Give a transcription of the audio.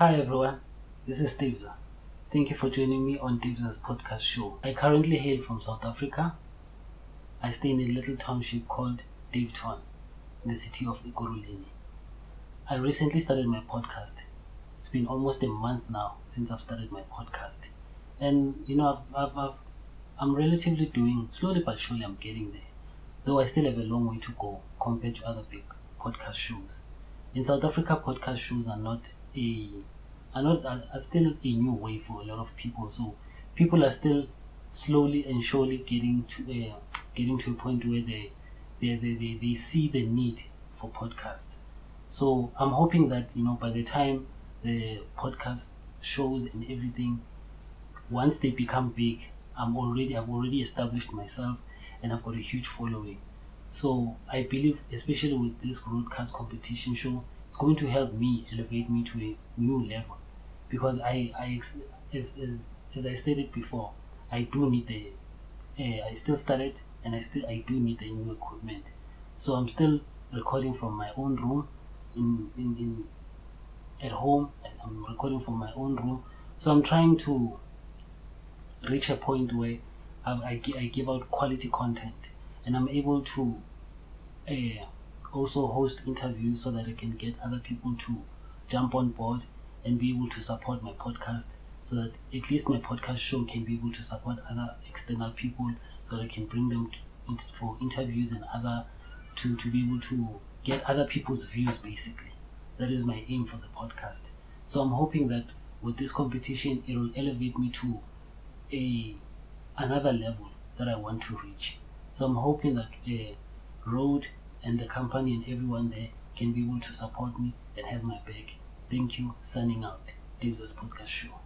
Hi everyone, this is Dibza. Thank you for joining me on Dibza's podcast show. I currently hail from South Africa. I stay in a little township called Daveyton in the city of Ekurhuleni. I recently started my podcast. It's been almost a month now since I've started my podcast. And you know, I've, I've, I've, I'm relatively doing slowly but surely, I'm getting there. Though I still have a long way to go compared to other big podcast shows. In South Africa, podcast shows are not a not are, are still a new way for a lot of people. So people are still slowly and surely getting to uh, getting to a point where they they, they, they, they see the need for podcasts. So I'm hoping that you know by the time the podcast shows and everything, once they become big, I'm already I've already established myself and I've got a huge following. So I believe, especially with this broadcast competition show, it's going to help me elevate me to a new level because I I as as, as I stated before, I do need the uh, I still started and I still I do need the new equipment. So I'm still recording from my own room in in, in at home. I'm recording from my own room. So I'm trying to reach a point where I, I, give out quality content and I'm able to uh, also host interviews so that I can get other people to jump on board and be able to support my podcast so that at least my podcast show can be able to support other external people so that I can bring them for interviews and other to, to be able to get other people's views basically. That is my aim for the podcast. So I'm hoping that with this competition it will elevate me to a another level that I want to reach. So I'm hoping that uh, Rode and the company and everyone there can be able to support me and have my back. Thank you. Signing out. Dibza's podcast show.